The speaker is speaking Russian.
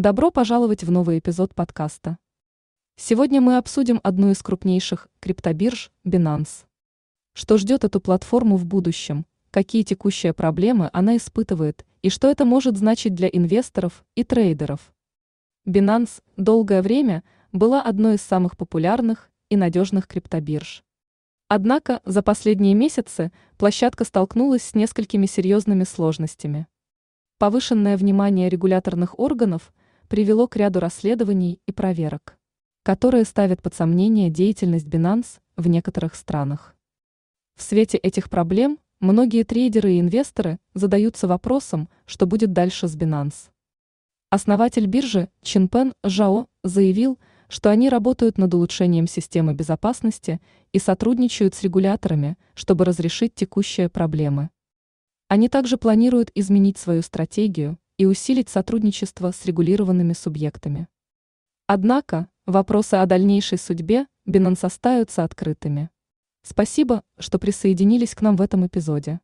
Добро пожаловать в новый эпизод подкаста. Сегодня мы обсудим одну из крупнейших криптобирж – Binance. Что ждет эту платформу в будущем, какие текущие проблемы она испытывает и что это может значить для инвесторов и трейдеров. Binance долгое время была одной из самых популярных и надежных криптобирж. Однако за последние месяцы площадка столкнулась с несколькими серьезными сложностями. Повышенное внимание регуляторных органов привело к ряду расследований и проверок, которые ставят под сомнение деятельность Binance в некоторых странах. В свете этих проблем многие трейдеры и инвесторы задаются вопросом, что будет дальше с Binance. Основатель биржи Чинпен Жао заявил, что они работают над улучшением системы безопасности и сотрудничают с регуляторами, чтобы разрешить текущие проблемы. Они также планируют изменить свою стратегию и усилить сотрудничество с регулированными субъектами. Однако вопросы о дальнейшей судьбе Binance остаются открытыми. Спасибо, что присоединились к нам в этом эпизоде.